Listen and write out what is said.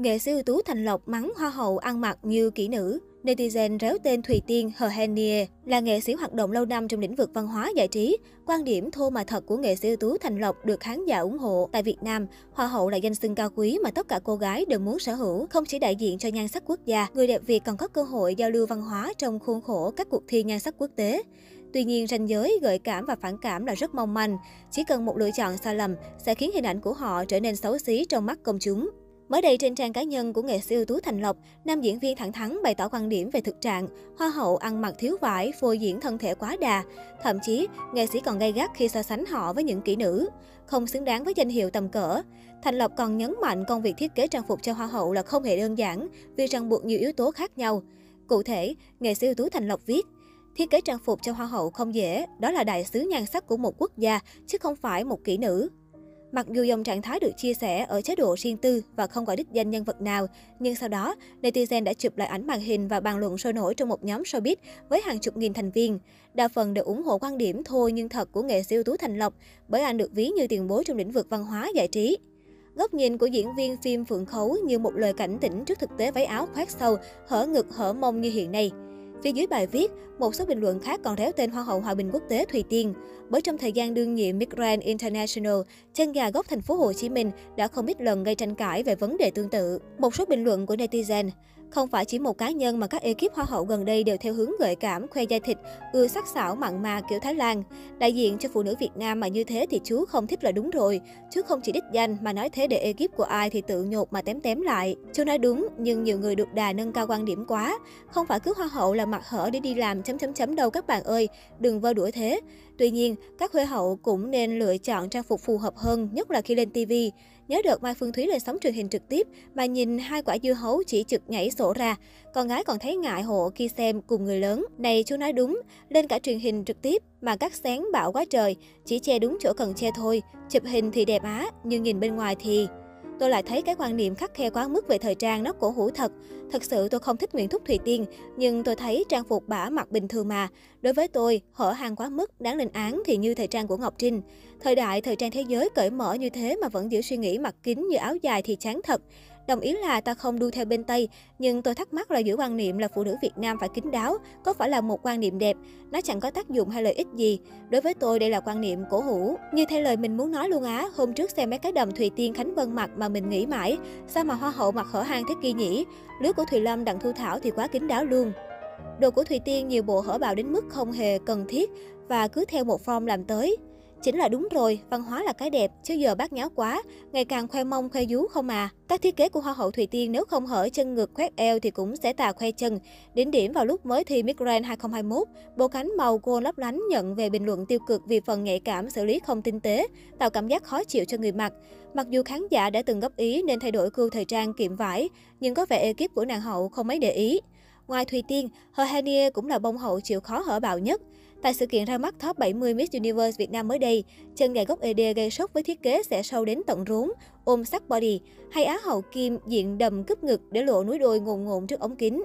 Nghệ sĩ ưu tú Thành Lộc mắng hoa hậu ăn mặc như kỹ nữ. Netizen réo tên Thùy Tiên Hờ Henie là nghệ sĩ hoạt động lâu năm trong lĩnh vực văn hóa giải trí. Quan điểm thô mà thật của nghệ sĩ ưu tú Thành Lộc được khán giả ủng hộ. Tại Việt Nam, hoa hậu là danh xưng cao quý mà tất cả cô gái đều muốn sở hữu, không chỉ đại diện cho nhan sắc quốc gia, người đẹp Việt còn có cơ hội giao lưu văn hóa trong khuôn khổ các cuộc thi nhan sắc quốc tế. Tuy nhiên, ranh giới, gợi cảm và phản cảm là rất mong manh. Chỉ cần một lựa chọn sai lầm sẽ khiến hình ảnh của họ trở nên xấu xí trong mắt công chúng. Mới đây trên trang cá nhân của nghệ sĩ ưu tú Thành Lộc, nam diễn viên thẳng thắn bày tỏ quan điểm về thực trạng hoa hậu ăn mặc thiếu vải, phô diễn thân thể quá đà. Thậm chí, nghệ sĩ còn gay gắt khi so sánh họ với những kỹ nữ, không xứng đáng với danh hiệu tầm cỡ. Thành Lộc còn nhấn mạnh công việc thiết kế trang phục cho hoa hậu là không hề đơn giản vì ràng buộc nhiều yếu tố khác nhau. Cụ thể, nghệ sĩ ưu tú Thành Lộc viết, Thiết kế trang phục cho hoa hậu không dễ, đó là đại sứ nhan sắc của một quốc gia, chứ không phải một kỹ nữ. Mặc dù dòng trạng thái được chia sẻ ở chế độ riêng tư và không gọi đích danh nhân vật nào, nhưng sau đó, netizen đã chụp lại ảnh màn hình và bàn luận sôi nổi trong một nhóm showbiz với hàng chục nghìn thành viên. Đa phần đều ủng hộ quan điểm thôi nhưng thật của nghệ sĩ ưu tú Thành Lộc, bởi anh được ví như tiền bối trong lĩnh vực văn hóa giải trí. Góc nhìn của diễn viên phim Phượng Khấu như một lời cảnh tỉnh trước thực tế váy áo khoét sâu, hở ngực hở mông như hiện nay. Phía dưới bài viết, một số bình luận khác còn réo tên Hoa hậu Hòa bình quốc tế Thùy Tiên. Bởi trong thời gian đương nhiệm Miss Grand International, chân gà gốc thành phố Hồ Chí Minh đã không ít lần gây tranh cãi về vấn đề tương tự. Một số bình luận của netizen, không phải chỉ một cá nhân mà các ekip hoa hậu gần đây đều theo hướng gợi cảm, khoe da thịt, ưa sắc sảo mặn mà kiểu Thái Lan. Đại diện cho phụ nữ Việt Nam mà như thế thì chú không thích là đúng rồi. Chú không chỉ đích danh mà nói thế để ekip của ai thì tự nhột mà tém tém lại. Chú nói đúng, nhưng nhiều người được đà nâng cao quan điểm quá. Không phải cứ hoa hậu là mặt hở để đi làm chấm chấm chấm đâu các bạn ơi, đừng vơ đuổi thế. Tuy nhiên, các huế hậu cũng nên lựa chọn trang phục phù hợp hơn, nhất là khi lên TV. Nhớ được Mai Phương Thúy lên sóng truyền hình trực tiếp mà nhìn hai quả dưa hấu chỉ trực nhảy sổ ra. Con gái còn thấy ngại hộ khi xem cùng người lớn. Này chú nói đúng, lên cả truyền hình trực tiếp mà cắt sáng bạo quá trời, chỉ che đúng chỗ cần che thôi. Chụp hình thì đẹp á, nhưng nhìn bên ngoài thì tôi lại thấy cái quan niệm khắc khe quá mức về thời trang nó cổ hủ thật. Thật sự tôi không thích Nguyễn Thúc Thùy Tiên, nhưng tôi thấy trang phục bả mặc bình thường mà. Đối với tôi, hở hàng quá mức, đáng lên án thì như thời trang của Ngọc Trinh. Thời đại, thời trang thế giới cởi mở như thế mà vẫn giữ suy nghĩ mặc kín như áo dài thì chán thật. Đồng ý là ta không đu theo bên Tây, nhưng tôi thắc mắc là giữ quan niệm là phụ nữ Việt Nam phải kín đáo, có phải là một quan niệm đẹp, nó chẳng có tác dụng hay lợi ích gì. Đối với tôi đây là quan niệm cổ hủ. Như theo lời mình muốn nói luôn á, hôm trước xem mấy cái đầm Thùy Tiên Khánh Vân mặc mà mình nghĩ mãi, sao mà hoa hậu mặc hở hang thế kia nhỉ? Lứa của Thùy Lâm Đặng Thu Thảo thì quá kín đáo luôn. Đồ của Thùy Tiên nhiều bộ hở bạo đến mức không hề cần thiết và cứ theo một form làm tới. Chính là đúng rồi, văn hóa là cái đẹp, chứ giờ bác nháo quá, ngày càng khoe mông khoe dú không à. Các thiết kế của Hoa hậu Thùy Tiên nếu không hở chân ngực khoét eo thì cũng sẽ tà khoe chân. Đỉnh điểm vào lúc mới thi Miss Grand 2021, bộ cánh màu cô lấp lánh nhận về bình luận tiêu cực vì phần nhạy cảm xử lý không tinh tế, tạo cảm giác khó chịu cho người mặc. Mặc dù khán giả đã từng góp ý nên thay đổi cưu thời trang kiệm vải, nhưng có vẻ ekip của nàng hậu không mấy để ý. Ngoài Thùy Tiên, Hờ Hanie cũng là bông hậu chịu khó hở bạo nhất. Tại sự kiện ra mắt top 70 Miss Universe Việt Nam mới đây, chân gài gốc ED gây sốc với thiết kế sẽ sâu đến tận rốn, ôm sắc body, hay Á hậu Kim diện đầm cúp ngực để lộ núi đôi ngồn ngộn trước ống kính.